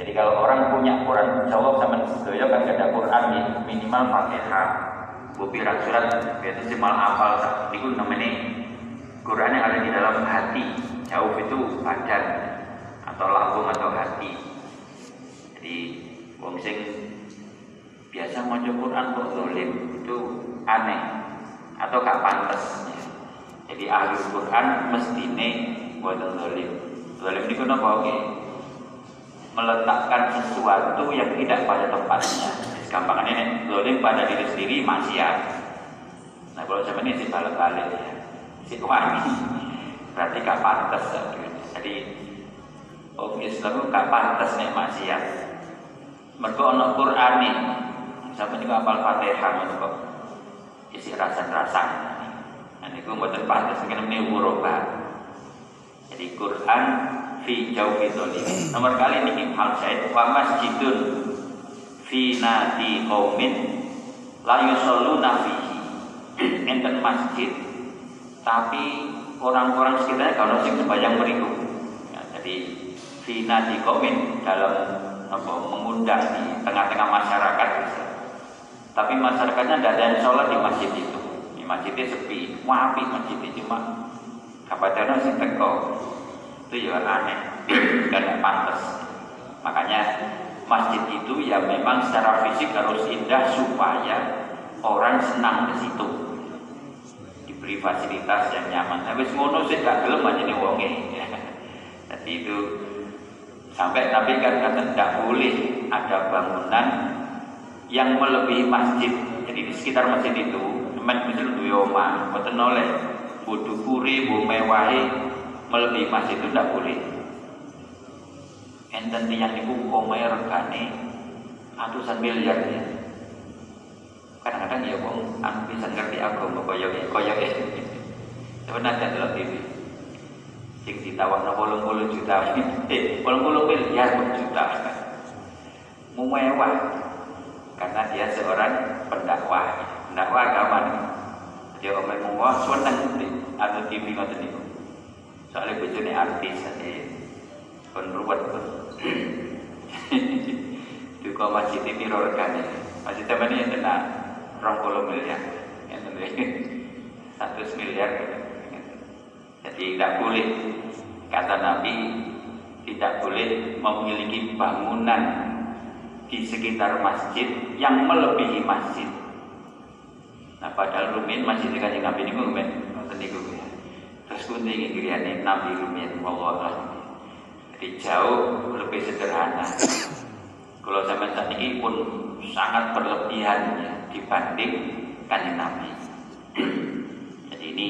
Jadi kalau orang punya Quran Jawa sama sedoyo kan ada Quran ya, minimal Fatihah. Bupi surat itu sih mal hafal itu namanya Quran yang ada di dalam hati. Jauh itu badan atau lambung atau hati. Jadi wong sing biasa mau Quran kok dolim itu aneh atau gak pantas. Jadi ahli Quran mestine buat dolim. Dolim itu napa oke? Meletakkan sesuatu yang tidak pada tempatnya. Gampangannya ini zolim pada diri sendiri maksiat. Nah kalau zaman ini sih balik-balik ya, si berarti gak pantas. Jadi oh Islam itu gak pantas nih maksiat. Mereka ono Quran nih, sama juga apal Fatihah itu kok isi rasa-rasa. Nah itu buatan pantas, mungkin ini wurobah. Jadi Quran fi jauhi dzalimin. Nomor kali ini hal saya wa masjidun fi nadi qaumin la yusalluna fihi. Enten masjid tapi orang-orang sekitarnya kalau sing sembahyang meriku. Ya, jadi fi nadi qaumin dalam apa mengundang di tengah-tengah masyarakat. Tapi masyarakatnya tidak ada yang sholat di masjid itu. Di masjidnya sepi, wapi masjidnya cuma kapan sing teko itu ya aneh dan pantas. Makanya masjid itu ya memang secara fisik harus indah supaya orang senang ke situ. Diberi fasilitas yang nyaman. Tapi semono sih gak gelem aja nih wonge. Jadi itu sampai Nabi kan kata tidak boleh ada bangunan yang melebihi masjid. Jadi di sekitar masjid itu teman misal dua omah boten oleh budu kuri bu mewahi melebihi masjid itu tidak boleh. Enten tiang ibu komai regane ratusan miliar ya. Kadang-kadang ya wong anu bisa ngerti agama kaya kaya sebenarnya dalam TV sing ditawakno 80 juta. Eh 80 miliar juta. Mau mewah. Karena dia seorang pendakwah. Pendakwah agama. Dia omong wah seneng. Anu TV ngoten niku soalnya bojone artis tadi kon ruwet Duka masjid ini rekan ya. Masjid apa ini yang kena rong puluh miliar. Satu miliar. Jadi tidak boleh kata Nabi tidak boleh memiliki bangunan di sekitar masjid yang melebihi masjid. Nah padahal rumin masjid di kanjeng Nabi ini rumin, nonton ya. Terus kunting ini Nabi Rumian Allah Jadi jauh lebih sederhana. Kalau zaman saat ini pun sangat berlebihan ya, dibanding kanjeng Nabi Jadi ini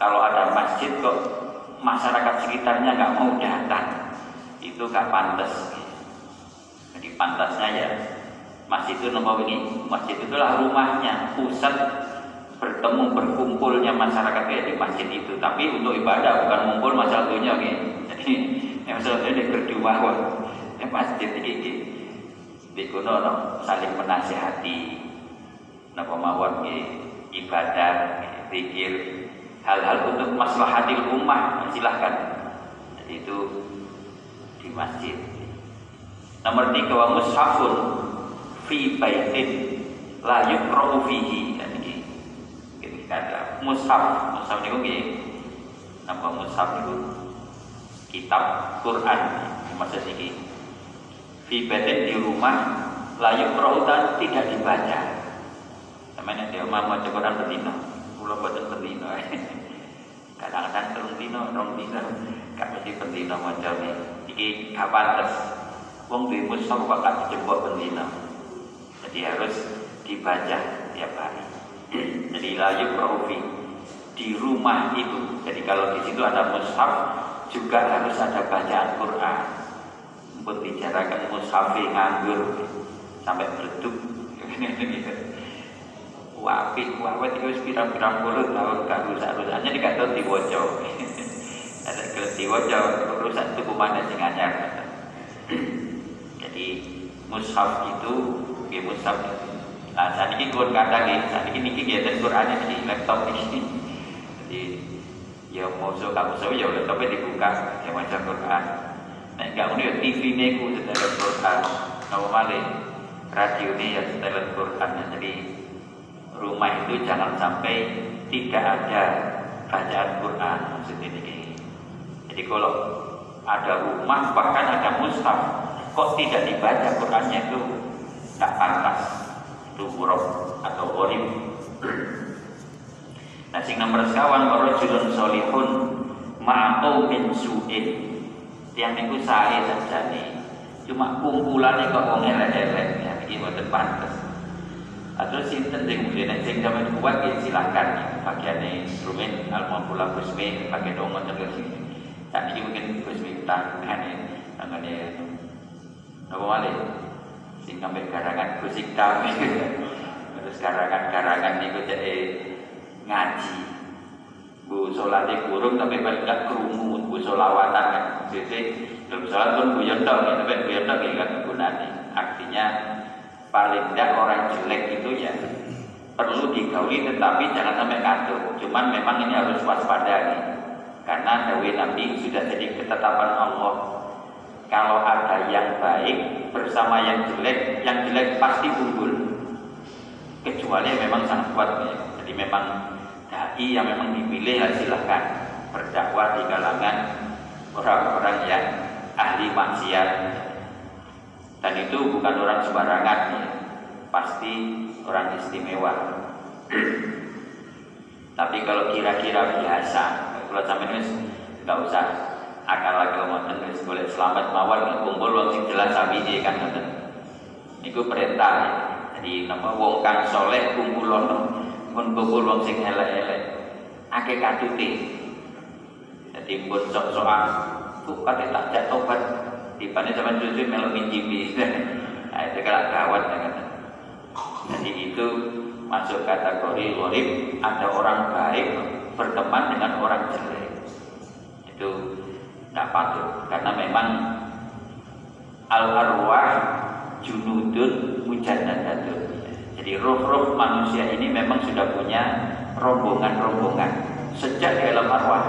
kalau ada masjid kok masyarakat sekitarnya nggak mau datang itu nggak pantas. Jadi pantasnya ya masjid itu nomor ini masjid itulah rumahnya pusat bertemu berkumpulnya masyarakat ya di masjid itu. Tapi untuk ibadah bukan ngumpul masalah dunia gitu. jadi yang masalah ini berdua ya masjid. Ini di kuno no, saling menasihati. No pemawon ibadah pikir hal-hal untuk maslahatil ummah silahkan. Jadi itu di masjid. Nomor tiga wa mushafun fi baitin la yukra'u fihi ada. Mushaf. Mushaf itu nggih. Napa mushaf itu kitab Quran. Masa siki fi di rumah layu perawutan tidak dibaca. Namanya dia mau maca Quran betina kula boten betina kadang-kadang telung dino rong dino. Gak mesti betina maca iki gak pantes. Wong duwe mushaf gak dijebok betina jadi harus dibaca tiap hari jadi layu profi di rumah itu. Jadi kalau di situ ada mushaf juga harus ada bacaan Quran. Untuk bicarakan mushafi nganggur sampai berduk. Wapi, wawet itu pirang-pirang puluh tahun gak rusak-rusaknya tidak tahu diwojo. Ada kalau diwojo rusak itu kumanda sing anyar. Jadi mushaf itu, ya mushaf itu Nah, saat ini gue kata nih, saat ini niki ngiatan Quran ini laptop ini. Jadi ya mau so kamu so ya laptopnya dibuka, ya baca Quran. Nek gak ngono ya TV-ne ku setelan Quran. Malih? Radio ini ya setelan Quran. Jadi rumah itu jangan sampai tidak ada bacaan Quran maksudnya ini. Jadi kalau ada rumah bahkan ada mushaf kok tidak dibaca Qurannya itu tak pantas itu atau gharib nah sing nomor sekawan warajulun solihun ma'au min su'in. Yang itu saya saja nih cuma kumpulannya kok wong elek-elek. Ya ini mboten pantes. Terus sinten sing mulya nek sing sampeyan kuat ya silakan. Bagiane instrumen al-mafula busmi pakai dong ngoten. Tak iki mungkin busmi tangane tangane. Apa malih sing sampe garangan kusik kami terus garangan-garangan niku jadi ngaji Bu sholatnya kurung tapi paling gak Bu sholawatan kan Jadi kalau sholat pun bu yondok ya Tapi bu yondok ya kan gunanya Artinya paling tidak orang jelek itu ya perlu digauli tetapi jangan sampai kacau. Cuman memang ini harus waspada nih. Karena Dawi Nabi sudah jadi ketetapan Allah. Kalau ada yang baik bersama yang jelek, yang jelek pasti unggul. Kecuali memang sangat kuat ya. Jadi memang dai yang memang dipilih ya silahkan berdakwah di kalangan orang-orang yang ahli maksiat dan itu bukan orang sembarangan ya. Pasti orang istimewa. Tapi kalau kira-kira biasa, kalau sampai ini nggak usah akal akal ngoten wis boleh selamat mawar kumpul wong sing jelas sabiji kan ngoten. Niku perintah. Ya. Jadi nama wong kang soleh kumpulono pun kumpul wong sing elek-elek. Akeh katute. Jadi pun sok-sokan tuh kate tak jak tobat Tipanya zaman cucu melo minjibi. nah, itu kalau gawat ya kata. Jadi itu masuk kategori gorib ada orang baik berteman dengan orang jelek. Itu tidak patut karena memang al arwah junudun mujannadatun. Jadi roh-roh manusia ini memang sudah punya rombongan-rombongan. Sejak di alam arwah.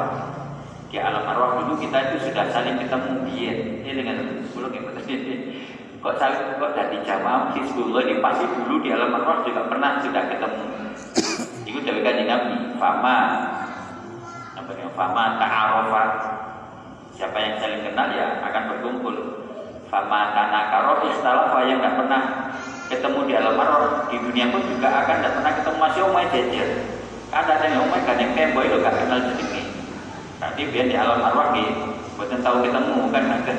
Di alam arwah dulu kita itu sudah saling ketemu biar ini dengan sebelum yang kok saling kok dari jamaah? Hizbullah di pasti dulu di alam arwah juga pernah sudah ketemu. Itu dari kan Nabi. Fama. Namanya? Fama ta'arafah siapa yang saling kenal ya akan berkumpul fama tanakaro istalafa yang tidak pernah ketemu di alam arwah di dunia pun juga akan tidak pernah ketemu masih omai jejer ada yang omai kan yang kemboy itu gak kenal sedikit tapi biar di alam arwah gitu, bukan tahu ketemu kan ada.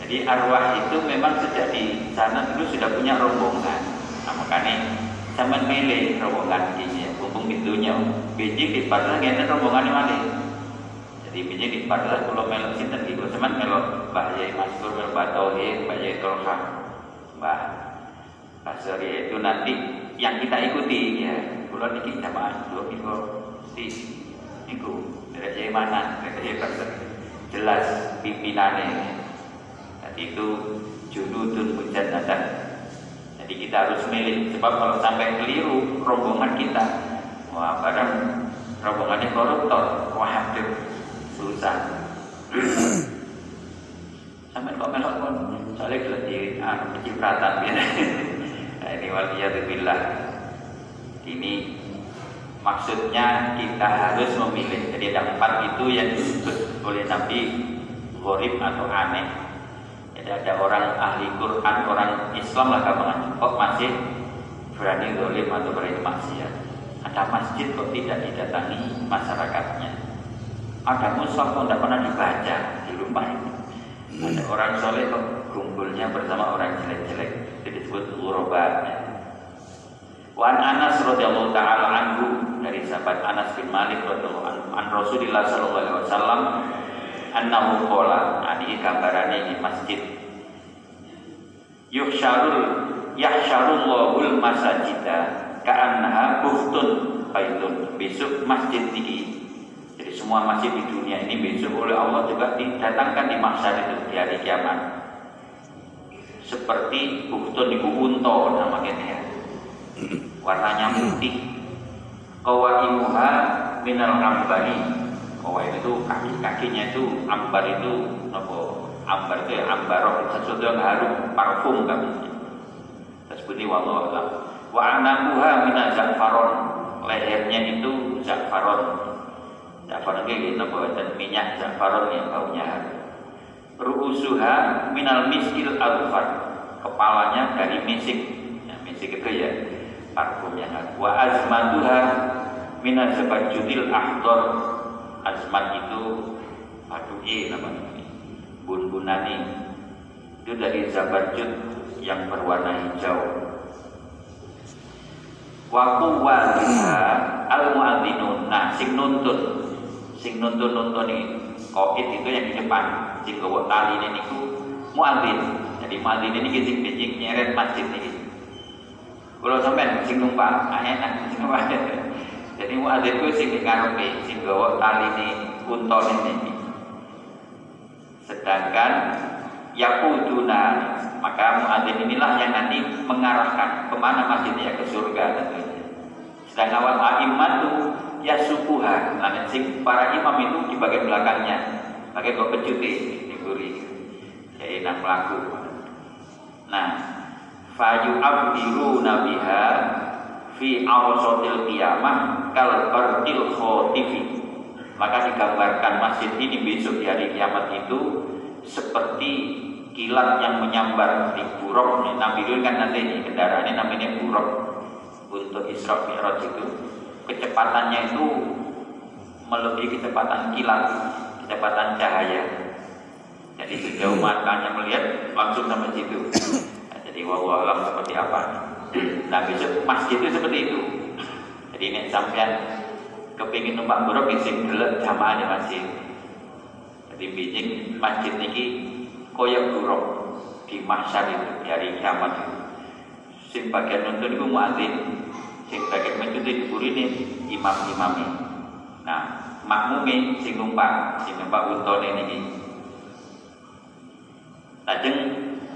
Jadi arwah itu memang sejak di sana dulu sudah punya rombongan. Nah, makanya sama milih rombongan ini, bumbung pintunya. Biji di ngene rombongan mana? Jadi di padahal kalau melok sinten gitu, sama melok Mbah Yai Maskur, melok Mbah Tauhid, Mbah Yai Tolha, Mbah itu nanti yang kita ikuti ya. Kalau niki jamaah dua kilo di niku dari mana? Dari jelas pimpinannya. Jadi itu junudun mujannatan jadi kita harus milih. Sebab kalau sampai keliru rombongan kita wah barang rombongannya koruptor. Wah itu susah sampai kok melok pun soalnya di ah, pencipratan ya nah, ini waliyadzubillah ini Maksudnya kita harus memilih. Jadi ada empat itu yang disebut oleh Nabi gorib atau aneh. Jadi ada orang ahli Quran, orang Islam lah kamu kok masih berani golim atau berani maksiat. Ada masjid kok tidak didatangi masyarakatnya. Ada mushaf kok tidak pernah dibaca di rumah itu. Ada orang soleh kok kumpulnya bersama orang jelek-jelek. Jadi disebut urobat. Wan Anas radhiyallahu taala anhu dari sahabat Anas bin Malik radhiyallahu anhu an Rasulillah sallallahu alaihi wasallam annahu qala ani gambarane di masjid yuhsyarul yahsyarullahu masajida ka'annaha buhtun baitun besok masjid ini jadi semua masjid di dunia ini besok oleh Allah juga didatangkan di mahsyar itu di hari kiamat seperti buhtun di unta namanya ya warnanya putih kawaimuha minal ambari kawaim itu kaki-kakinya itu ambar itu apa Ambar itu ya ambaroh sesuatu yang harum, parfum kami. Tersebut wallahu alam. Wa anakuha mina za'faron. Lehernya itu za'faron. Za'faron itu gitu, dan minyak za'faron yang baunya harum. Ru'usuha minal miskil alfar. Kepalanya dari misik. Ya, misik itu ya parfum harum. Wa azmatuha minal sebajudil ahdor. Azmat itu padu'i namanya bun-bunani itu dari zabarjud yang berwarna hijau Waktu waliha al muadzinun nah sing nuntun sing nuntun nuntun ini. Covid itu yang di depan sing gawa tali ini niku muadzin. Jadi muadzin ini sing bijik nyeret masjid ini. Kalau sampai sing numpang ah, enak. Sing numpang jadi muadzin itu sing ngarepe sing gawa tali ini unton ini. Sedangkan yakuduna maka muadzin inilah yang nanti mengarahkan ke mana masjidnya ke surga tentunya. Sedangkan awal imam itu ya subuhan, nah, sing para imam itu di bagian belakangnya, pakai kok pecuti diberi, jadi enam pelaku. Nah, fayu abdiru nabiha fi awsotil qiyamah kal bardil khotifi. Maka digambarkan masjid ini besok di hari kiamat itu seperti kilat yang menyambar di buruk Nabi itu kan nanti ini kendaraan ini namanya buruk. Untuk Isra Mi'raj itu kecepatannya itu melebihi kecepatan kilat kecepatan cahaya. Jadi sejauh matanya melihat langsung sampai situ. Nah, jadi wawalam alam seperti apa? Nah besok masjid itu seperti itu. Jadi ini sampean kepingin numpak buruk isi delok jamaah di masjid. Jadi bijing masjid niki koyok buruk di mahsyar itu dari kiamat. Itu. Nonton itu muadzin, sing bagian mencuri ini imam-imam ini. Nah, makmumi sing numpak, sing numpak untone niki. Lajeng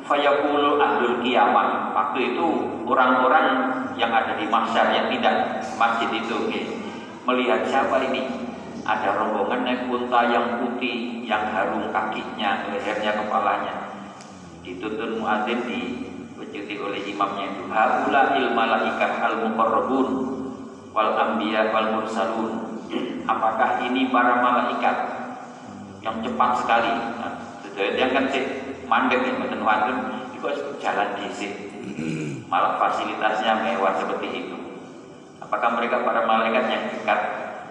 fayaqulu ahlul kiamat. Waktu itu orang-orang yang ada di mahsyar yang tidak masjid itu melihat siapa ini ada rombongan naik unta yang putih yang harum kakinya lehernya kepalanya dituntun muadzin dipecuti oleh imamnya itu haula il malaikah al muqarrabun wal anbiya wal mursalun. Apakah ini para malaikat yang cepat sekali? Nah, yang kan sih mandek yang mboten wonten itu jalan disik malah fasilitasnya mewah seperti itu. Apakah mereka para malaikat yang dekat?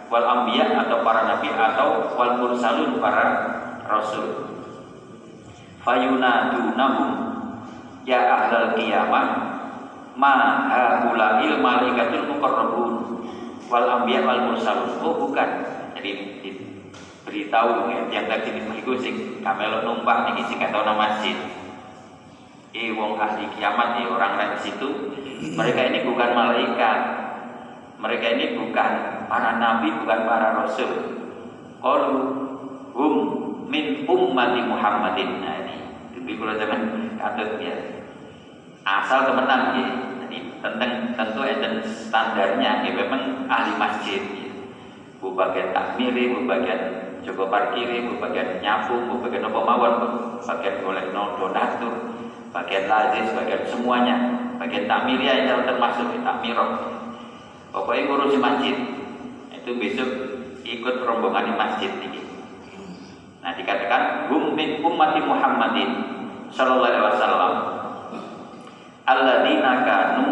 Wal ambiya atau para nabi atau wal mursalun para rasul. Fayunadunahum ya ahlal qiyamah ma haulail malaikatul muqarrabun wal ambiya wal mursalun. Oh bukan. Jadi beritahu ya, yang tadi itu sing kamelo numpak niki sing kata masjid. Eh wong ahli kiamat ya orang lain situ mereka ini bukan malaikat mereka ini bukan para nabi, bukan para rasul. Qalu hum min ummati Muhammadin. Nah ini, itu kalau zaman katut ya. Asal temenan ya. Jadi tentang tentu ada standarnya ya memang ahli masjid ya. Bu bagian takmiri, bu bagian Joko parkiri, bu bagian nyapu, bu bagian apa mawon, bu bagian golek donatur, bagian lazis, bagian semuanya, bagian takmiri yang termasuk takmirah Pokoknya ngurusi masjid itu besok ikut rombongan di masjid ini. Nah dikatakan hum min Muhammadin sallallahu alaihi wasallam alladzina kanu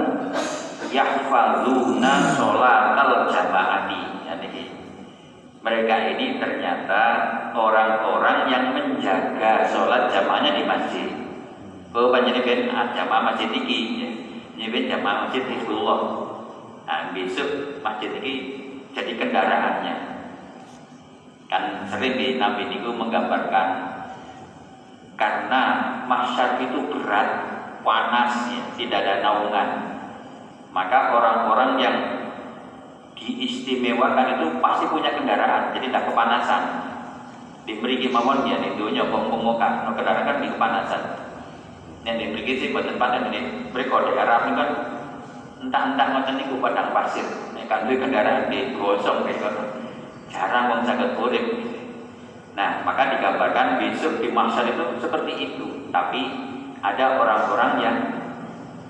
yahfazuna sholatal jamaati. Yani mereka ini ternyata orang-orang yang menjaga sholat jamaahnya di masjid. Oh panjenengan ah, jamaah masjid iki, ini jamaah masjid Hizbullah. Nah, besok masjid ini jadi kendaraannya. Kan sering di Nabi Niku menggambarkan karena masyarakat itu berat, panas, ya, tidak ada naungan. Maka orang-orang yang diistimewakan itu pasti punya kendaraan, jadi tidak kepanasan. Diberi mawon ya itu nyokong pemuka, no kendaraan kan di kepanasan. Yang diberi sih buat tempat ini, mereka daerah kan entah-entah ngoten niku padang pasir nek kan kendaraan di gosong gitu jarang wong saged urip Nah, maka digambarkan besok di mahsyar itu seperti itu. Tapi ada orang-orang yang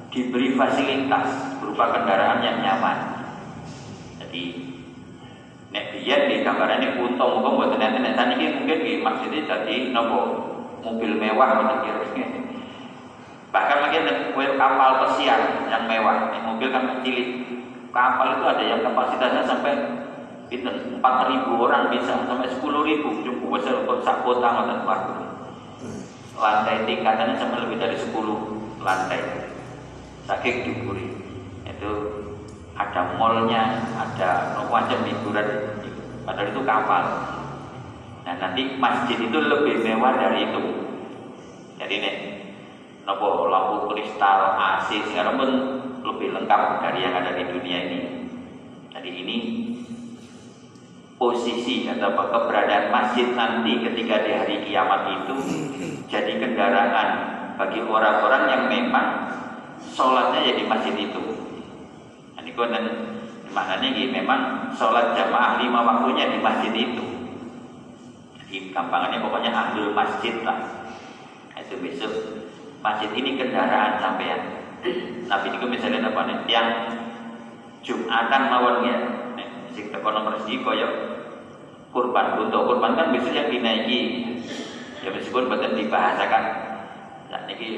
diberi fasilitas berupa kendaraan yang nyaman. Jadi nek biyen di gambaran ini untung muga mboten enten nek saniki mungkin di masjid dadi nopo mobil mewah ngoten kira Bahkan mungkin kapal pesiar yang mewah, mobil kan kecil. Kapal itu ada yang kapasitasnya sampai itu empat ribu orang bisa sampai sepuluh ribu. Cukup besar untuk sak kota ngoten Lantai tingkatannya sampai lebih dari sepuluh lantai. Saking diburi. Itu ada mallnya, ada macam hiburan. Padahal itu kapal. Nah nanti masjid itu lebih mewah dari itu. Jadi nih, nopo lampu kristal, AC, sekarang pun lebih lengkap dari yang ada di dunia ini. Jadi ini posisi atau keberadaan masjid nanti ketika di hari kiamat itu jadi kendaraan bagi orang-orang yang memang sholatnya ya masjid itu. Ini dan maknanya ini memang sholat jamaah lima waktunya di masjid itu. Jadi gampangannya pokoknya ahli masjid lah. Itu besok masjid ini kendaraan sampean. Nabi itu misalnya apa nih yang Jumatan mawon ya. Sing teko nomor siji koyo kurban. Untuk kurban kan biasanya dinaiki. Ya meskipun betul dibahasakan. Nah niki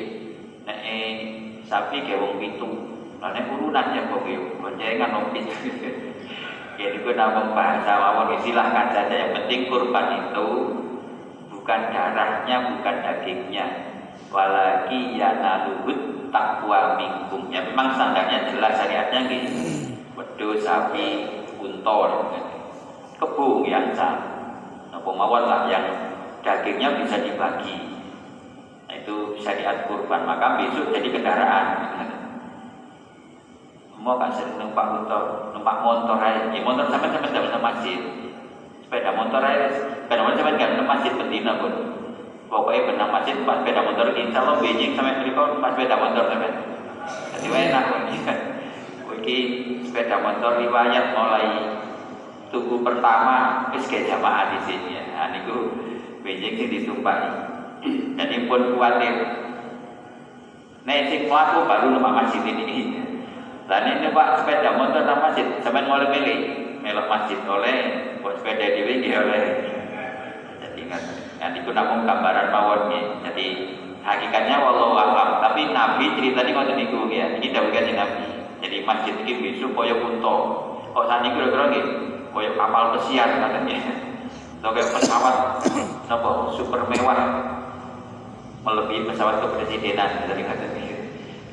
nek eh, sapi kayak wong pitu. Nah nek urunan ya kok yo boncengan wong pitu. Ya itu nama bahasa mawon silahkan saja yang penting kurban itu bukan darahnya bukan dagingnya. Walaki ya naluhut takwa mingkum ya memang standarnya jelas syariatnya gitu wedus sapi untor gitu kebun yang sah. Nah, pemawat lah yang dagingnya bisa dibagi. Nah, itu syariat kurban. Maka besok jadi kendaraan. Mau kan sering numpak motor, numpak motor aja. Ya, motor sampai sampai tidak bisa masjid. Sepeda motor aja, sepeda motor sampai nggak bisa masjid betina pun. Pokoknya benar masjid pas sepeda motor insya Allah Beijing sampai berikut pas sepeda motor sampai. Jadi enak. Oke, sepeda motor riwayat mulai tuku pertama wis jamaah di sini ya. Nah niku benjing sing ditumpaki. Jadi pun kuatir. Nek sing mlaku baru numpak masjid ini. Dan ini Pak sepeda motor nang masjid, sampean mulai milih melok masjid oleh buat sepeda dhewe nggih oleh. Jadi ingat, nanti ku namung gambaran mawon nggih. Jadi hakikatnya wallahu alam, tapi Nabi cerita ini ngoten niku ya. Ini dawuh Nabi. Masjid ini besok koyo kunto. Kok sani kira-kira nggih koyo kapal pesiar katanya. Atau kayak pesawat apa super mewah. Melebihi pesawat kepresidenan dari katanya.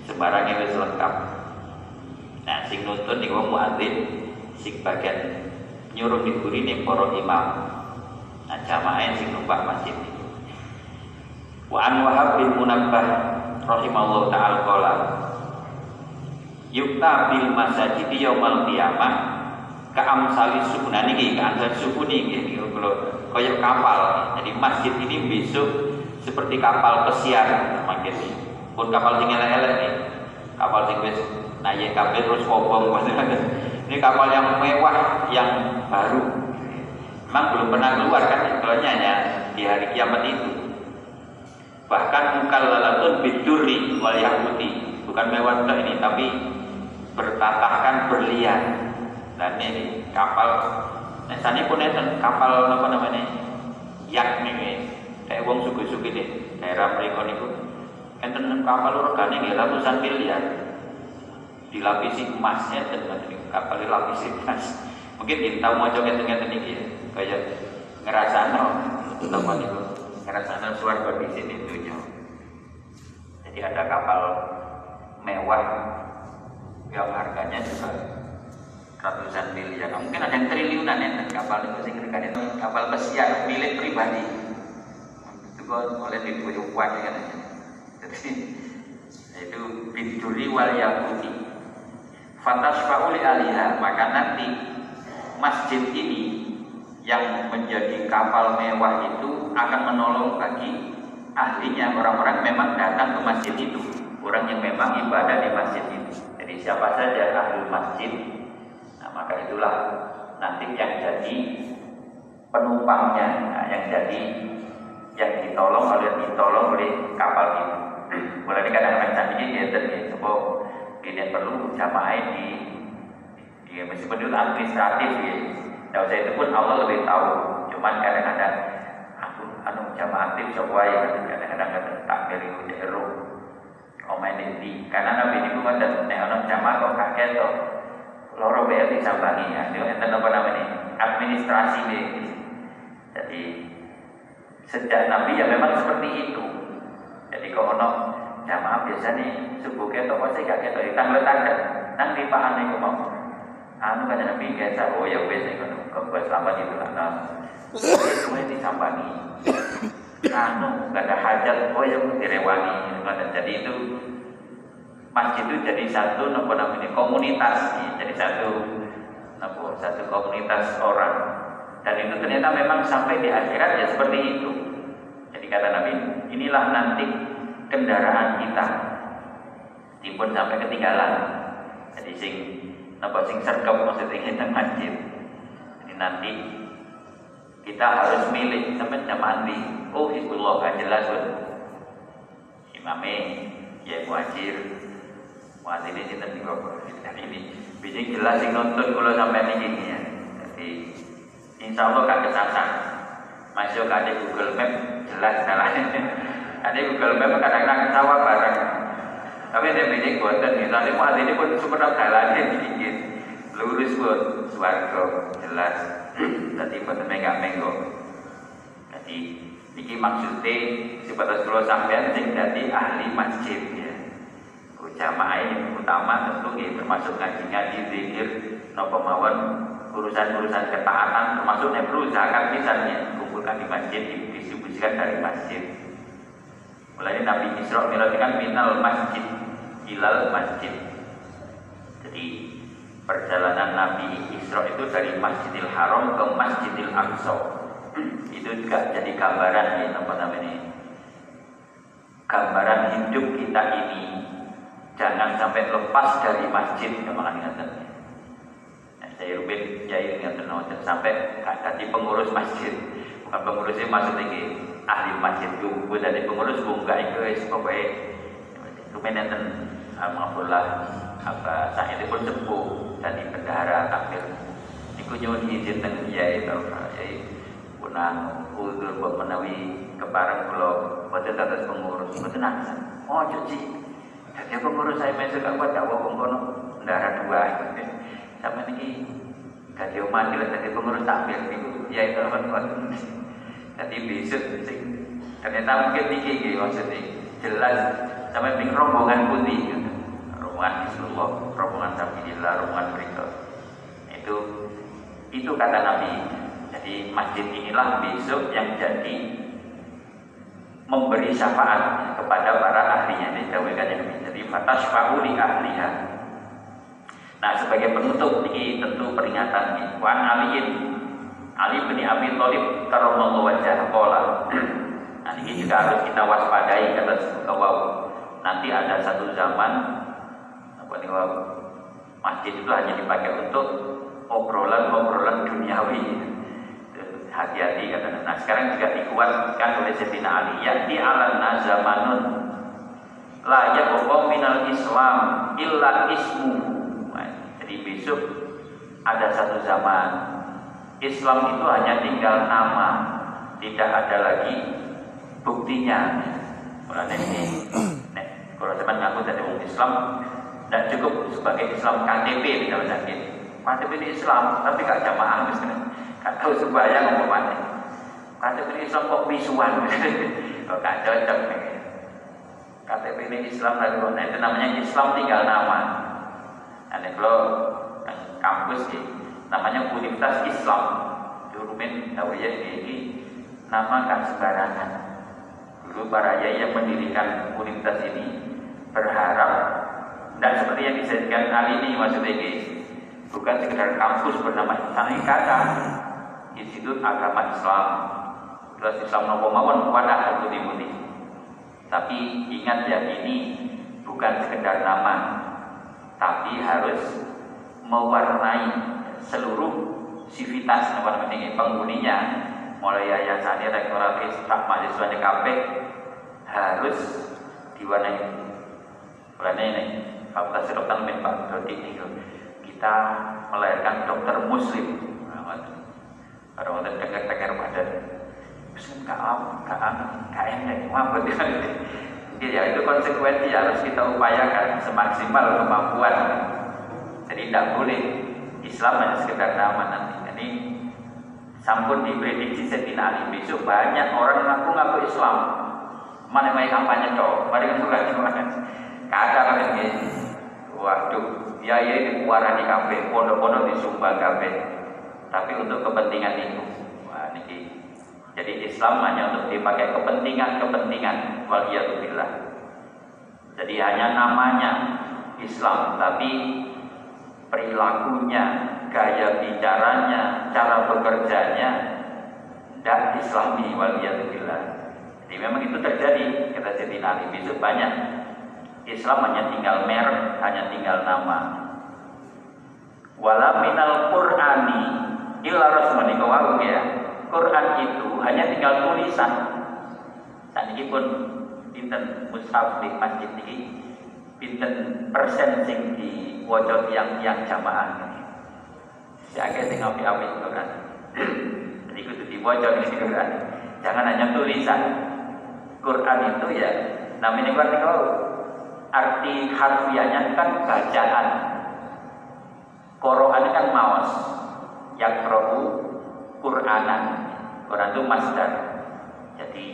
Sembarangnya wis lengkap. Nah sing nuntun wong muadzin sing bagian nyuruh diburi nih para imam. Nah jamaah sing numpak masjid wa an wahab bin munabbah rahimallahu ta'ala yukta bil masajid yaumal qiyamah. Keamsali subunan ini keamsali suku ini kalau koyok kapal. Jadi masjid ini besok seperti kapal pesiar makin pun kapal tinggal elek nih. Kapal tinggal naik kapal terus kobong ini kapal yang mewah yang baru. Memang belum pernah keluar kan kalau hanya di hari kiamat itu. Bahkan mukallalatun biduri wal yahudi. Bukan mewah ini tapi bertatahkan berlian. Dan ini kapal nah sana pun enten kapal apa namanya yak nih kayak uang suku-suku deh daerah mereka niku. Enten kapal regane nggih ratusan miliar dilapisi emasnya dan kapal dilapisi emas. Mungkin kita tahu mau coba ngeten iki ya. Kayak ngerasano nama niku? Ngerasano suara di sini dunia jadi ada kapal mewah yang harganya juga ratusan miliar. Mungkin ada yang triliunan ya kapal itu sing itu kapal pesiar milik pribadi. Itu kok oleh dibujuk kuat kan? Jadi itu biduri wal yahudi fatasfa'u alihah maka nanti masjid ini yang menjadi kapal mewah itu akan menolong bagi ahlinya. Orang-orang memang datang ke masjid itu. Orang yang memang ibadah di masjid itu jadi siapa saja ahli masjid maka itulah nanti yang jadi penumpangnya nah, yang jadi yang ditolong oleh ditolong oleh kapal itu. Mulai kadang-kadang tadi ya tadi sebab ini perlu jamaah di ya meskipun itu administratif ya. Nah, saya itu pun Allah lebih tahu. Cuman kadang-kadang aku anu jamaah aktif coba ya kadang-kadang tak milih omain di karena nabi ini bukan dan nek jamaah kok kakek to loro bae disambangi ya. Itu enten apa namanya? Administrasi deh. Jadi sejak Nabi ya memang seperti itu. Jadi kalau ono jamaah biasa nih subuh kita pasti gak kita ditang letakkan nang di pahan nih mau. Anu kan Nabi biasa oh ya wes nih kalau kau selamat itu lah. Nah, semua disambangi. Anu gak ada hajat oh ya direwangi. Jadi itu masjid itu jadi satu nopo namanya komunitas, jadi satu nopo satu komunitas orang. Dan itu ternyata memang sampai di akhirat ya seperti itu. Jadi kata Nabi, inilah nanti kendaraan kita. Tipun sampai ketinggalan. Jadi sing napa sing sergap maksudnya kita masjid. Jadi nanti kita harus milih jam mandi. Oh Hizbullah kan jelas pun. Imame ya muajir. Muajir ini sinten niku ini. Bisa jelas sing nonton kalau sampai ini ya. Jadi Insya Allah gak kesasar. Masuk ada Google Map jelas jalannya. ada Google Map kadang-kadang ketawa bareng. Tapi ada ini buatan misalnya mau ini pun super jalannya sedikit. Lurus pun suarga jelas. Jadi betul nggak menggo. Jadi ini maksudnya sebatas kalau sampean sing jadi ahli masjid ya. Jamaah yang utama tentu ya, termasuk ngaji-ngaji zikir nopo mawon urusan-urusan ketaatan termasuk nebru zakat misalnya kumpulkan di masjid didistribusikan dari masjid mulai Nabi Isra kan minal masjid ilal masjid jadi perjalanan Nabi Isra itu dari Masjidil Haram ke Masjidil Aqsa. Itu juga jadi gambaran ya apa namanya? Gambaran hidup kita ini. Jangan sampai lepas dari masjid yang mengatakan saya rubin jahit dengan tenang sampai jadi pengurus masjid. Bukan pengurusnya masuk lagi ahli masjid gue dari pengurus enggak itu pokoknya rubin yang alhamdulillah apa saya itu pun sepuh jadi bendahara Iku nyuwun izin teng kiai to kiai punang udur buat menawi keparang kula boten atas pengurus. Boten nangis oh cuci jadi pengurus saya mesuk apa dakwah pengkono darah dua. Sama ini jadi umat kita jadi pengurus takbir itu ya itu teman-teman jadi besok ternyata mungkin gitu maksudnya. Jelas sama ping rombongan putih gitu. Rombongan Bismillah rombongan Sabilillah rombongan berikut itu itu kata Nabi jadi masjid inilah besok yang jadi memberi syafaat kepada para ahlinya jadi jadi fatas fauli ahliha Nah sebagai penutup ini tentu peringatan ini. Wan Aliin Ali bin Abi Thalib karamallahu wajah qala. Nah ini juga harus kita waspadai kata kawau. Nanti ada satu zaman nih masjid itu hanya dipakai untuk obrolan-obrolan duniawi. Hati-hati kata. Nah sekarang juga dikuatkan oleh Sayyidina Ali. di alam nazamanun la yabqa minal Islam illa ismu jadi besok ada satu zaman Islam itu hanya tinggal nama, tidak ada lagi buktinya. Mulai ini, nek, kalau teman ngaku jadi Islam, dan cukup sebagai Islam KTP misalnya sakit. KTP ini Islam, tapi gak jamaah misalnya. Gak tahu sembahyang ngomong. KTP ini Islam kok bisuan, kok gak cocok. KTP ini Islam lagi, nah itu namanya Islam tinggal nama. Ada kalau kampus di namanya Universitas Islam di Rumen ya ini nama kan sembarangan. Dulu para yang mendirikan universitas ini berharap dan seperti yang disebutkan kali ini maksudnya ini bukan sekedar kampus bernama kata Institut Agama Islam. Terus Islam nopo mawon wadah putih-putih tapi ingat ya ini bukan sekedar nama tapi harus mewarnai seluruh sivitas penghuninya. Mulai yayasan rektorat tak mahasiswa DKP harus diwarnai. Warnai ini Fakultas Kedokteran men Pak. Dodi ini kita melahirkan dokter muslim. Orang orang dengar dengar pada muslim gak am gak am gak enak apa ya itu konsekuensi. Harus kita upayakan semaksimal kemampuan. Jadi tidak boleh Islam hanya sekedar nama nanti. Jadi sampun diprediksi Sayyidina Ali besok banyak orang ngaku-ngaku Islam. Mana yang kampanye cowok mari kan bukan cuma kata kan ini waduh ya ya ini di kafe pondok-pondok disumbang kafe tapi untuk kepentingan itu wah ini jadi Islam hanya untuk dipakai kepentingan-kepentingan waliyatubillah jadi hanya namanya Islam tapi perilakunya gaya bicaranya cara bekerjanya tidak islami waliyatubillah jadi memang itu terjadi. Kata jadi Ali besok banyak Islam hanya tinggal merek, hanya tinggal nama. Wala minal Qur'ani illa rasmani kawau ya. Quran itu hanya tinggal tulisan. Saat ini pun pinten mushaf di masjid ini pinten persen sing di wajah yang jamaah. Saya sing api-api Quran. Jadi wajah ini Quran. Jangan hanya tulisan. Quran itu ya namanya Quran itu arti harfiahnya kan bacaan. Quran kan maos. Yang rohu Quranan. Quran itu masdar. Jadi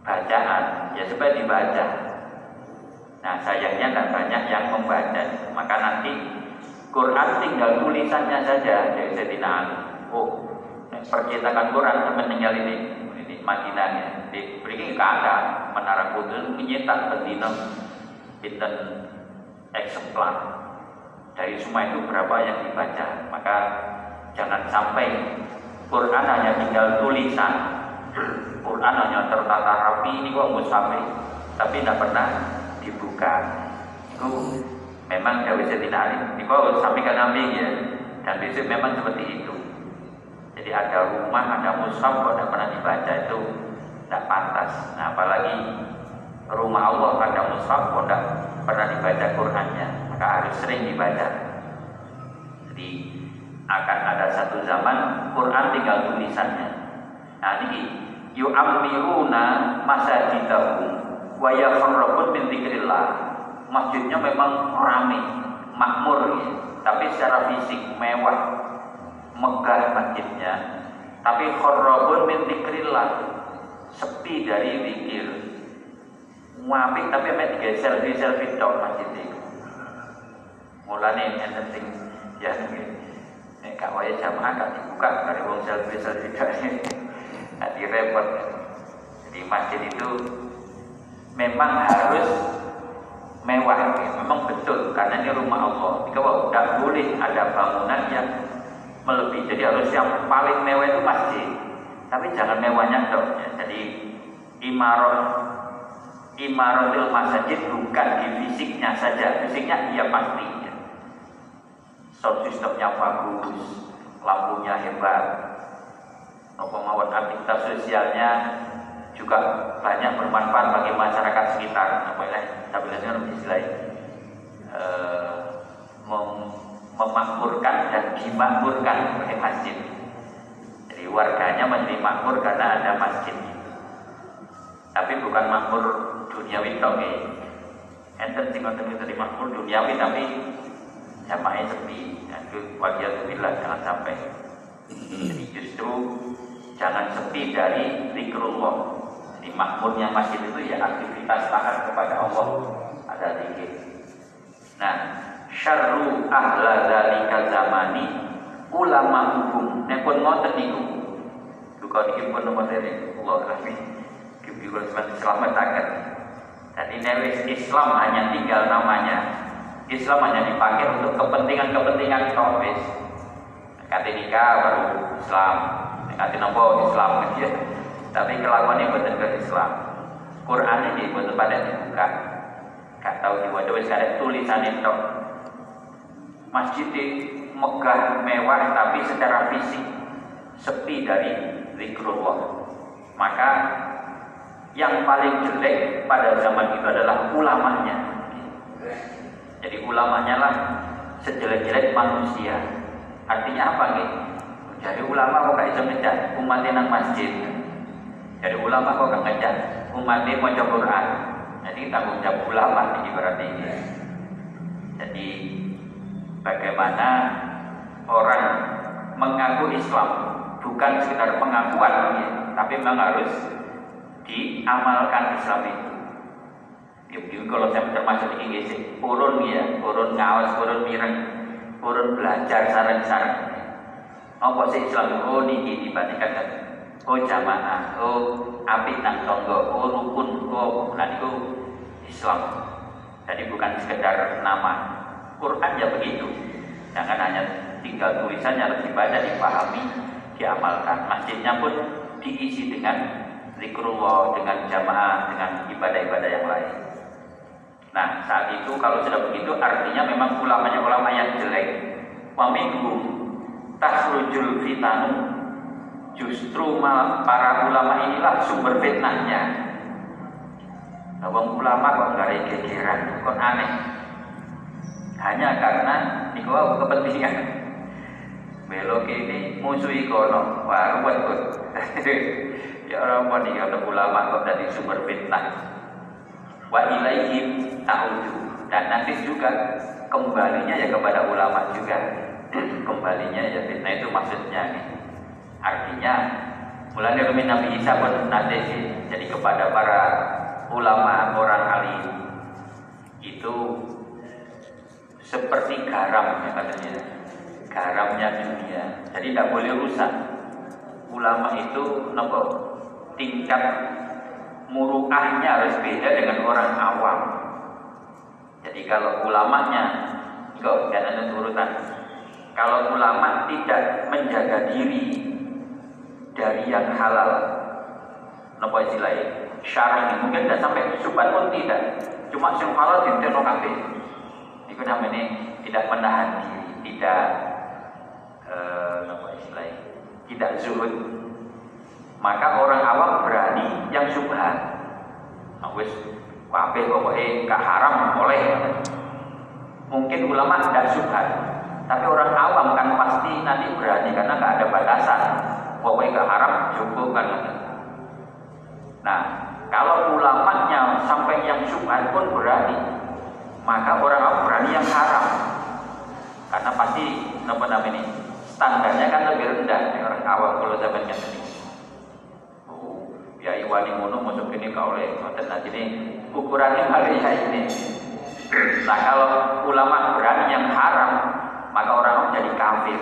bacaan ya supaya dibaca. Nah sayangnya kan banyak yang membaca. Maka nanti Quran tinggal tulisannya saja dari Sayyidina Ali. Oh, percetakan Quran meninggal ini ini Madinah di beri ada menara kudus menyetak betina pinten eksemplar. Dari semua itu berapa yang dibaca? Maka jangan sampai Quran hanya tinggal tulisan. Quran hanya tertata rapi ini kok sampai? Tapi tidak pernah dibuka. Itu memang Dewi Setina ini kok sampaikan Nabi ya? Dan besok memang seperti itu. Jadi ada rumah ada mushaf kok tidak pernah dibaca itu tidak pantas. Nah apalagi rumah Allah ada mushaf kok tidak pernah dibaca Qurannya? Maka harus sering dibaca. Jadi akan ada satu zaman Quran tinggal tulisannya. Nah ini yu'ammiruna masajidahum wa yakhrabun min dzikrillah. Masjidnya memang ramai makmur ya. tapi secara fisik mewah megah masjidnya. Tapi kharrabun min dzikrillah sepi dari zikir Muapik tapi mek tiga selfie selfie tok masjid itu. Mulane enten sing ya nek gak wae jamaah gak dibuka dari wong selfie selfie tok. Nanti repot. Jadi masjid itu memang harus mewah, memang betul karena ini rumah Allah. Jika tidak boleh ada bangunan yang melebihi. Jadi harus yang paling mewah itu masjid. Tapi jangan mewahnya dong. Jadi imarah imaratul masjid bukan di fisiknya saja. Fisiknya iya pasti. Ya. sound systemnya bagus lampunya hebat. Pemawat aktivitas sosialnya juga banyak bermanfaat bagi masyarakat sekitar. Apa ya tapi istilah eh, mem memakmurkan dan dimakmurkan oleh masjid. Jadi warganya menjadi makmur karena ada masjid. Tapi bukan makmur duniawi tok nggih. Enten sing ngoten tadi makmur duniawi tapi jamaah sepi. Itu waliyatubillah jangan sampai. Jadi justru jangan sepi dari zikrullah. Jadi makmurnya masjid itu ya aktivitas taat kepada Allah ada zikir. Nah, syarru ahla dzalika zamani ulama hukum nek pun ngoten niku. Duka iki pun nomor Allah rahmi. Kibul selamat akan dan ini Islam hanya tinggal namanya. Islam hanya dipakai untuk kepentingan-kepentingan topis. Kata nikah baru Islam, kata Islam ya. Tapi kelakuannya betul ke Islam. Quran ini betul pada dibuka. Gak tahu di wajah wis ada tulisan itu. Masjid di megah mewah tapi secara fisik sepi dari zikrullah maka yang paling jelek pada zaman itu adalah ulamanya. Jadi ulamanya lah sejelek-jelek manusia. Artinya apa nih jadi ulama kok gak bisa umatnya nang masjid? Jadi ulama kok gak ngejak umatnya mau Quran? Jadi tanggung jawab ulama ini berarti. Jadi bagaimana orang mengaku Islam bukan sekedar pengakuan tapi memang harus diamalkan Islam itu. Ya, kalau saya termasuk ini guys, urun ya, urun ngawas, urun mireng, urun belajar sarang-sarang. Apa sih Islam? Oh niki dibandingkan kan. Oh jamaah, oh api nang tonggo, oh rukun, oh nah itu Islam. Jadi bukan sekedar nama. Quran ya begitu. Jangan hanya tinggal tulisannya harus dibaca, dipahami, diamalkan. Masjidnya pun diisi dengan zikrullah, dengan jamaah, dengan ibadah-ibadah yang lain. Nah, saat itu kalau sudah begitu artinya memang ulamanya ulama yang jelek. Wa minhum tasrujul fitanu justru para ulama inilah sumber fitnahnya. Nah, ulama kok nggak ada gegeran, kok aneh. Hanya karena niku kepentingan belok ini musuh ikono wah ruwet ya orang pun ada ulama kok dari sumber fitnah? Wa ilaihim ta'udu. Dan nanti juga kembalinya ya kepada ulama juga. Kembalinya ya fitnah itu maksudnya nih. Artinya mulai dari Nabi Isa pun nanti jadi kepada para ulama orang alim. Itu seperti garam ya katanya. Garamnya dunia. Jadi tidak boleh rusak. Ulama itu nopo tingkat muruahnya harus beda dengan orang awam. Jadi kalau ulamanya, kok jangan ada turutan. Kalau ulama tidak menjaga diri dari yang halal, nopo istilahnya, syar'i mungkin tidak sampai subat pun tidak. Cuma yang halal di terno kafe. Itu namanya tidak menahan diri, tidak eh, nopo istilahnya, tidak zuhud maka orang awam berani yang subhat nah, wis kabeh pokoke gak haram boleh mungkin ulama tidak subhat tapi orang awam kan pasti nanti berani karena gak ada batasan. Pokoknya gak haram cukup kan. Nah kalau ulamanya sampai yang subhat pun berani maka orang awam berani yang haram. Karena pasti apa namanya standarnya kan lebih rendah orang awam kalau zaman ini ya iwani ngono masuk ini kau oleh ngoten ini ukurannya ya ini. Nah kalau ulama berani yang haram maka orang jadi kafir.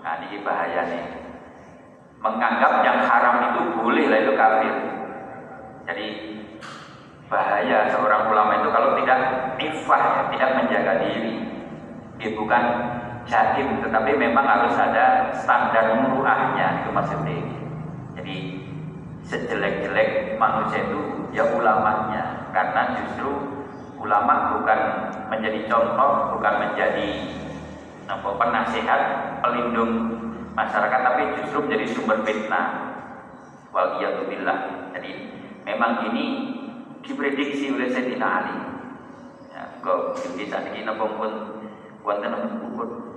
Nah ini bahaya nih. Menganggap yang haram itu boleh lah itu kafir. Jadi bahaya seorang ulama itu kalau tidak ifah tidak menjaga diri. Dia bukan jahim tetapi memang harus ada standar muruahnya itu maksudnya sejelek-jelek manusia itu ya ulamanya. Karena justru ulama bukan menjadi contoh bukan menjadi apa penasehat pelindung masyarakat tapi justru menjadi sumber fitnah. Waliyatubillah jadi memang ini diprediksi oleh Sayyidina Ali. Ya, kok di saat ini pun wonten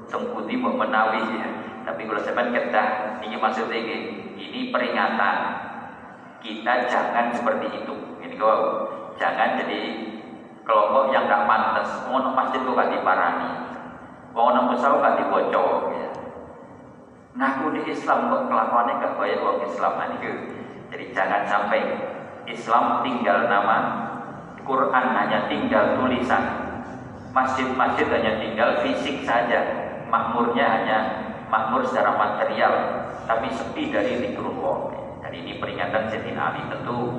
tengkuti mau menawi ya. Tapi kalau saya kedah ini maksudnya ini, ini peringatan kita jangan seperti itu. Ini kau jangan jadi kelompok yang gak pantas. Mau masjid kok gak diparani, mau pesawat gak dibocor. Ya. Ngaku di Islam kok kelakuannya gak banyak orang Islam ini. Jadi jangan sampai Islam tinggal nama, Quran hanya tinggal tulisan, masjid-masjid hanya tinggal fisik saja, makmurnya hanya makmur secara material, tapi sepi dari zikrullah. Dan ini peringatan Sayyidina Ali tentu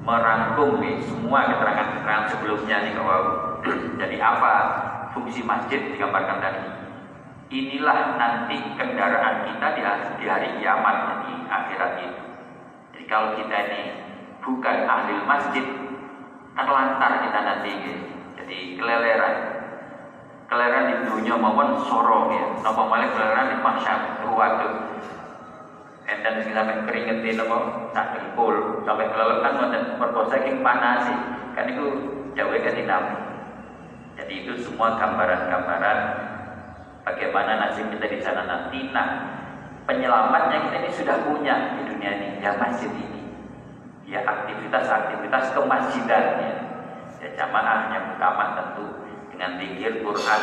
merangkum nih semua keterangan-keterangan sebelumnya nih kalau jadi apa fungsi masjid digambarkan tadi. Inilah nanti kendaraan kita di, di hari kiamat di akhirat itu. Jadi kalau kita ini bukan ahli masjid, terlantar kita nanti. Jadi keleleran. keleran di dunia maupun sorong ya napa malih keleran di mahsyar waduh enten sing sampe keringetin napa tak dengkul sampai keleletan wonten. Mergo saking panasi. Kan itu jauh kan nabi jadi itu semua gambaran-gambaran bagaimana nasib kita di sana nanti. Nah penyelamatnya kita ini sudah punya di dunia ini. Ya masjid ini. Ya aktivitas-aktivitas kemasjidannya ya jamaahnya muktamah tentu. Dengan pikir Quran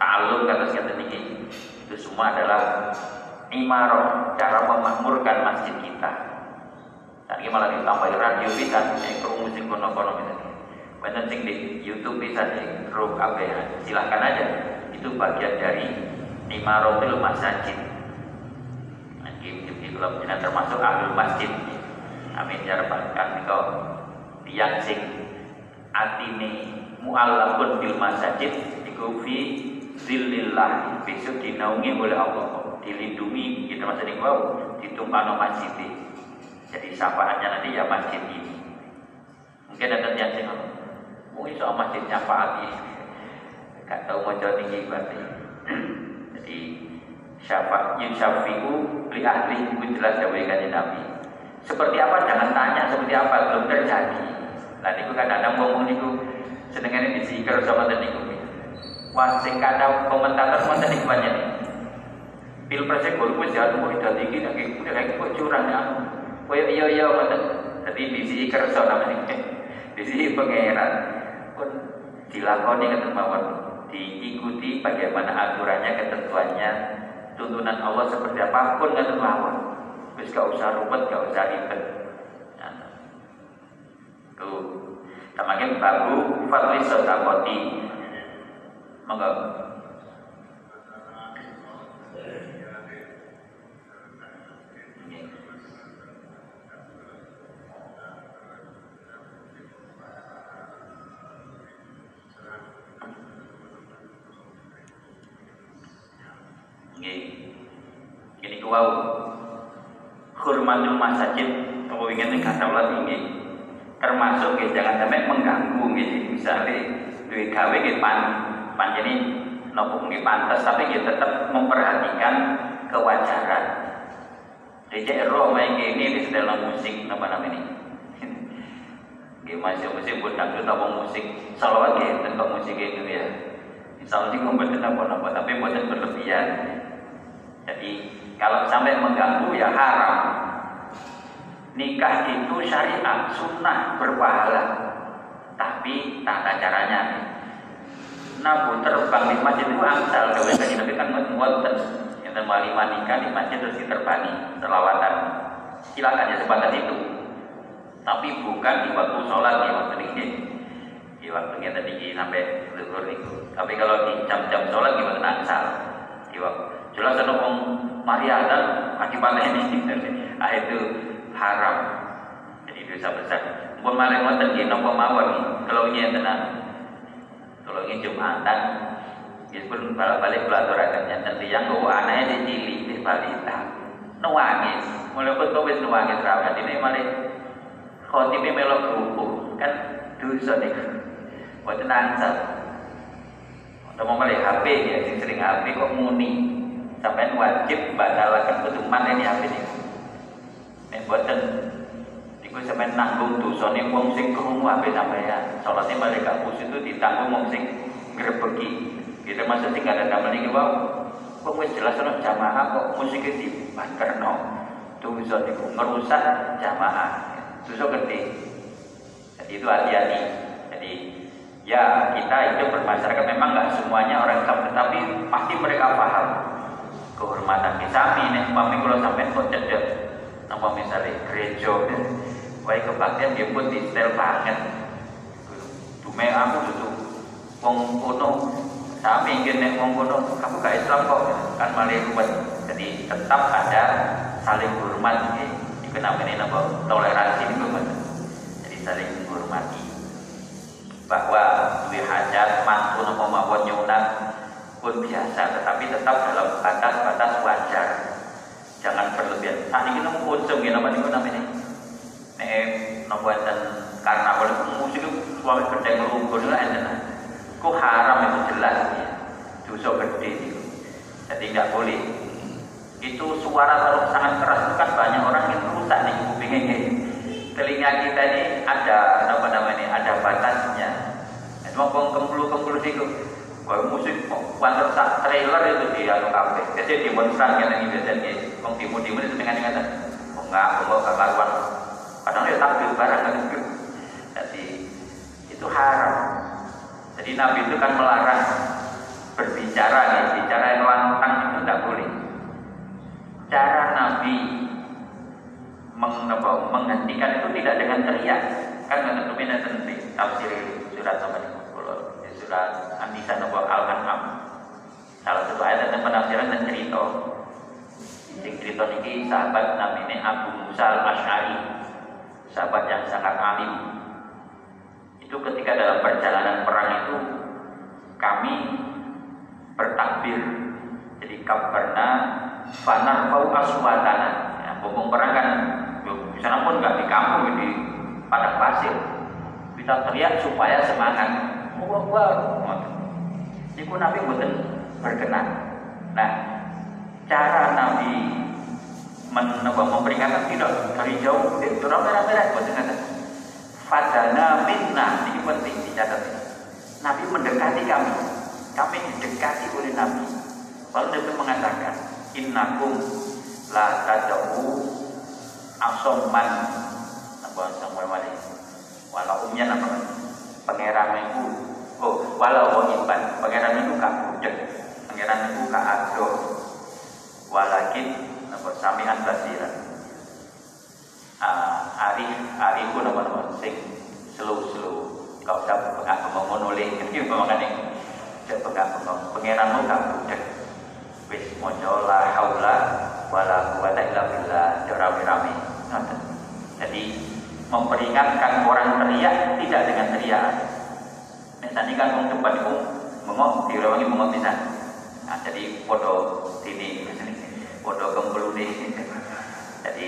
ta'alum kata kata ini itu semua adalah imaroh cara memakmurkan masjid kita. Tadi malah ditambah radio bisa yang musik kono-kono misalnya Benar sing di YouTube bisa di roh kabeh silahkan aja. Itu bagian dari imaroh itu masjid nah, itu kalau termasuk ahli masjid. Amin ya rabbal kau tiang sing atine mu'allaqun bil masajid iku fi zillillah besok dinaungi oleh Allah. Dilindungi kita masa ini wow ditumpang masjid. Jadi syafaatnya nanti ya masjid ini. Mungkin ada yang sih mungkin soal masjid syafaat ini gak tahu mau jauh tinggi berarti. Jadi syafaat yang syafi'u li ahli itu jelas jawab Nabi. Seperti apa? Jangan tanya seperti apa belum terjadi. Nah itu kadang-kadang ngomong itu senengane disikir sama tadi. Sing kata komentator tadi banyak nih. Pilpres e gol wis jatuh mau dadi iki nek udah kayak kok curang ya. Koyo iya iya ngoten. Dadi bisi kersa namanya. Bisi pangeran pun dilakoni ketemu mawon diikuti bagaimana aturannya ketentuannya tuntunan Allah seperti apa pun ngoten mawon wis gak usah rumet gak usah ribet nah, tuh Semakin baru fadli sodakoti Monggo. Ini kuau Hormatul masajid Kalau ingin kata Allah ini termasuk jangan sampai mengganggu gitu misalnya duit gawe gitu pan pan jadi nopo mungkin pantas tapi kita tetap memperhatikan kewajaran. DJ roh main gini di dalam musik apa namanya ini? Gak masih musik pun dangdut apa musik. Salawat ya tentang musik itu ya. Misalnya sih ngomong apa-apa tapi buatan berlebihan. Jadi kalau sampai mengganggu ya haram. Nikah itu syariat sunnah berpahala. Tapi tata caranya nabu terbang di masjid itu angsal kalau tadi nabi kan ngoten yang lima nikah di masjid terus diterbani selawatan. Silakan ya sebatas itu. Tapi bukan di waktu sholat di waktu ini. Di waktu kita tadi sampai luhur itu. Tapi kalau di jam-jam sholat gimana? Angsal. Di waktu jelas ada orang Maria dan akibatnya ini. Ah itu haram. Jadi dosa besar. Pun malah ngoten nggih napa mawon? Kalau ini ini jumatan. Pun balik-balik kula aturaken nyenten tiyang anaknya dicili di balita. Nuwangis mulai pun kau wis nuwangis rawat ini malah khotibe melok rubuh kan? Dosa buat nangsal atau mau malah HP ya sering HP kok muni. Sampai wajib batalkan ketuman ini HP ini Nek boten iku sampean nanggung dosane wong sing krungu ape sampean. Salate balik kampus itu ditanggung wong sing. Kita masuk tinggal ada damel iki wae. Wong wis jelas ana jamaah kok musik di banterno. Dosa niku ngerusak jamaah. Dosa gede. Jadi itu hati-hati. Jadi ya kita itu bermasyarakat memang nggak semuanya orang Islam tetapi pasti mereka paham kehormatan kita ini umpamanya kalau sampai kok cedek Nama misalnya gereja Wah kebaktian dia pun setel banget. Dume aku itu Wong kuno Sami ingin nek wong kuno Kamu gak Islam kok Kan malah ruwet. Jadi tetap ada saling hormat Itu namanya nama toleransi itu Jadi saling menghormati. Bahwa duit hajat Mantu nama mawon nyunat pun biasa. Tetapi tetap dalam batas-batas wajar. Jangan berlebihan. Saat ini nemu kucing ya nama itu namanya nih nopo enten karena kalau musik itu suami kedai ngelumpur itu enten kok haram itu jelas ya dosa gede itu. Jadi nggak boleh. Itu suara kalau sangat keras itu kan banyak orang yang rusak nih kupingnya. Telinga kita ini ada apa namanya? Ada batasnya. Cuma kempulu-kempulu itu Wah musik wanter sak trailer itu di anu kafe. Jadi di monstran kan ini biasanya. Kong timu-timu itu dengan dengan enggak, enggak karuan. Ya tampil barang kan. Jadi itu haram. Jadi Nabi itu kan melarang berbicara nih, bicara yang lantang itu tidak boleh. Cara Nabi menghentikan itu tidak dengan teriak. Kan nggak tentu tentu tafsir surat apa nih? surat An-Nisa nopo Al-An'am. Salah satu ayat tentang penafsiran dan cerita. Cerita ini sahabat namanya Abu Musa Al-Asy'ari. Sahabat yang sangat alim. Itu ketika dalam perjalanan perang itu kami bertakbir. Jadi kabarna fanar fau aswatana. Ya, bumbung perang kan di sana pun nggak di kampung di padang pasir. Kita teriak supaya semangat wah Niku Nabi bukan berkenan. Nah, cara Nabi mencoba memperingatkan tidak. Dari jauh, itu merah-merah bukan kata. Fadana minna ini penting dicatat. Nabi mendekati kami, kami didekati oleh Nabi. Lalu Nabi mengatakan, Innakum la tadau asoman apa sama walau umnya apa pangeran itu. Oh walau wahiban pangeran itu kak budek. Pangeran itu kak ado walakin samian basiran uh, ari ari ku nama nama sing slow slow kau usah pengak ngomong ini pemangan ini saya pengak ngomong. Pangeran itu kak budek. Wis mojo la haula wala quwata illa billah. Rame-rame. Jadi memperingatkan orang teriak tidak dengan teriak. Misalnya kan orang depan itu mengok, direwangi mengok bisa. Nah, jadi foto ini, foto kempelu ini. Jadi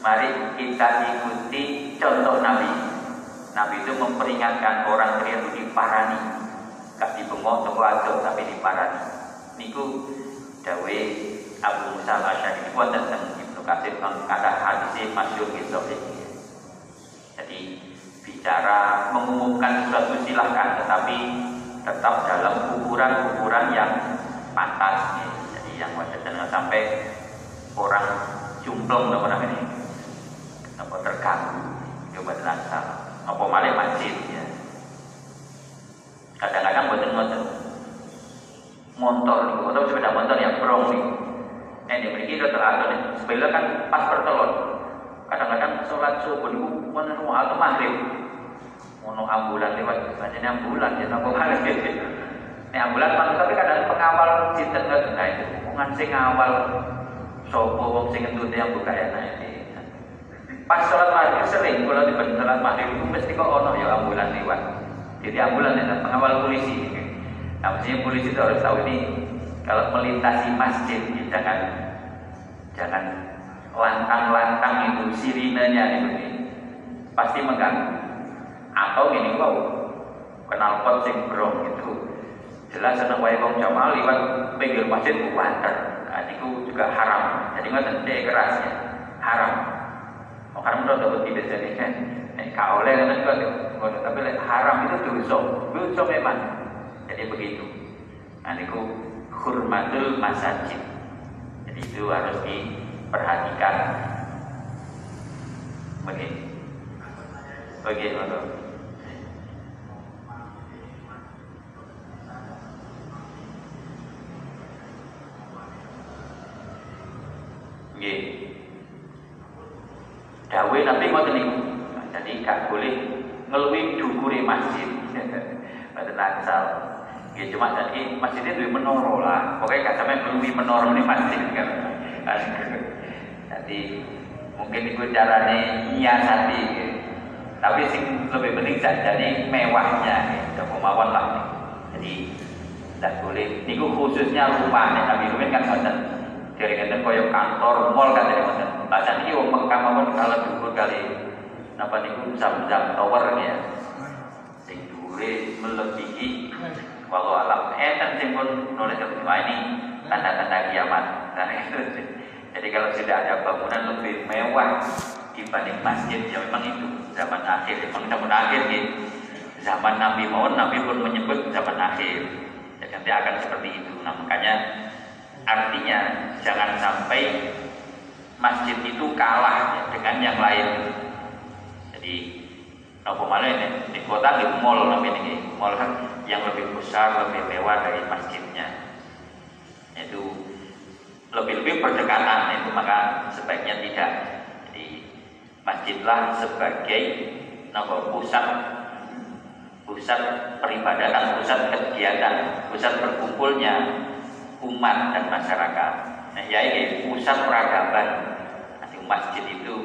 mari kita ikuti contoh Nabi. Nabi itu memperingatkan orang teriak itu diparani. Gak dibengok toko adoh tapi diparani. Niku dawe Abu Musa Asyari buat tentang Ibnu Katsir kata hadisnya masyur gitu. Jadi bicara mengumumkan sesuatu silahkan, tetapi tetap dalam ukuran-ukuran yang pantas. Ya. Jadi yang wajar jangan sampai orang jumplong apa namanya apa terganggu, coba salah. Apa malah masjid ya. Kadang-kadang buatan motor, motor nih, motor sepeda motor yang brong nih. Eh, ini begini teratur nih, sepeda kan pas bertelur, kadang-kadang sholat subuh itu meneru atau maghrib mono ambulan lewat banyak ambulan ya nopo maghrib ini ambulan tapi kadang pengawal nggak nah itu ngan sing ngawal sopo wong sing ngentut yang buka enak ini pas sholat maghrib sering kalau di sholat maghrib itu mesti kok ono ya ambulan lewat. Jadi ambulan itu pengawal polisi. Nah maksudnya polisi itu harus tahu ini kalau melintasi masjid ya jangan jangan lantang-lantang itu sirinenya itu nih, pasti mengganggu. Atau gini kok kenal pot sing brong itu jelas seneng wae wong jamaah liwat pinggir masjid kuwater nah, itu juga haram. Jadi nggak tentu keras ya haram. Oh, haram itu dapat tidak jadi kan nek kau oleh kan juga tapi haram itu dosa. Dosa memang. Jadi begitu. Nah itu hurmatul masajid. Jadi itu harus di perhatikan begini bagaimana Nggih. Dawe Nabi ngoten niku. Jadi gak boleh ngeluwi dukure masjid. Mboten angsal. Nggih cuma jadi masjidnya duwe menara lah. Pokoknya gak sampe ngeluwi menara ini masjid kan. Jadi mungkin itu caranya nyiasati. Tapi sing lebih penting jadi mewahnya gitu. Kemauan lah. Jadi tidak boleh. Niku khususnya rumah Nabi Rumin kan ngoten. Dari ngeten koyo kantor, mall kan dari ngoten. Bahasa ini wong Mekah mawon kalau dhuwur kali napa niku jam-jam tower ya. Sing dhuwure melebihi Walau alam eh dan pun nulis ini tanda-tanda kiamat. Nah itu. Jadi kalau sudah ada bangunan lebih mewah dibanding masjid ya memang itu zaman akhir memang zaman akhir gitu. Zaman Nabi Muhammad Nabi pun menyebut zaman akhir. Jadi nanti akan seperti itu. Nah makanya artinya jangan sampai masjid itu kalah dengan yang lain. Jadi apa malah ini? Di kota di mall namanya ini mall kan? Yang lebih besar lebih mewah dari masjidnya. Itu lebih-lebih berdekatan itu maka sebaiknya tidak. Jadi masjidlah sebagai nama pusat pusat peribadatan pusat kegiatan pusat berkumpulnya umat dan masyarakat nah ya ini pusat peradaban nanti masjid itu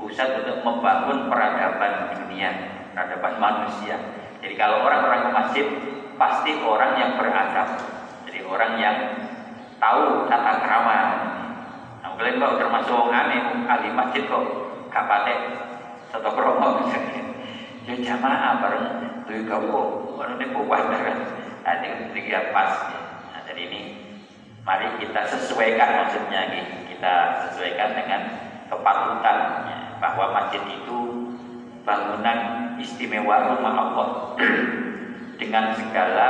pusat untuk membangun peradaban dunia peradaban manusia jadi kalau orang-orang ke masjid pasti orang yang beradab. Jadi orang yang tahu tata krama. Nah, kalian kok termasuk orang aneh, ahli masjid kok gak satu kromo misalnya. Ya jamaah bareng tuh kau, baru ini buat kan. Nah, ini tiga pas. Nah, jadi ini mari kita sesuaikan maksudnya kita sesuaikan dengan kepatutan bahwa masjid itu bangunan istimewa rumah Allah dengan segala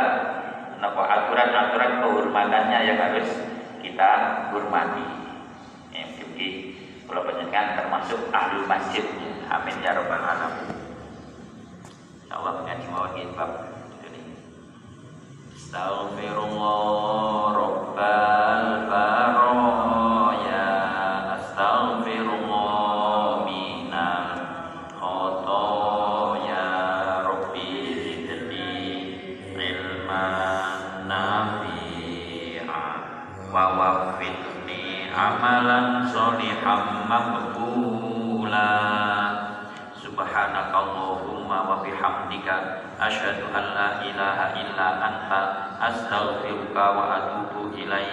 aturan-aturan kehormatannya yang harus kita hormati. Ya, jadi kalau penyekan termasuk ahli masjid. Amin ya robbal alamin. Allah mengaji mawon Astaghfirullah rabbal subhanakallahumma wa bihamdika asyhadu an la ilaha illa anta astaghfiruka wa atubu ilaik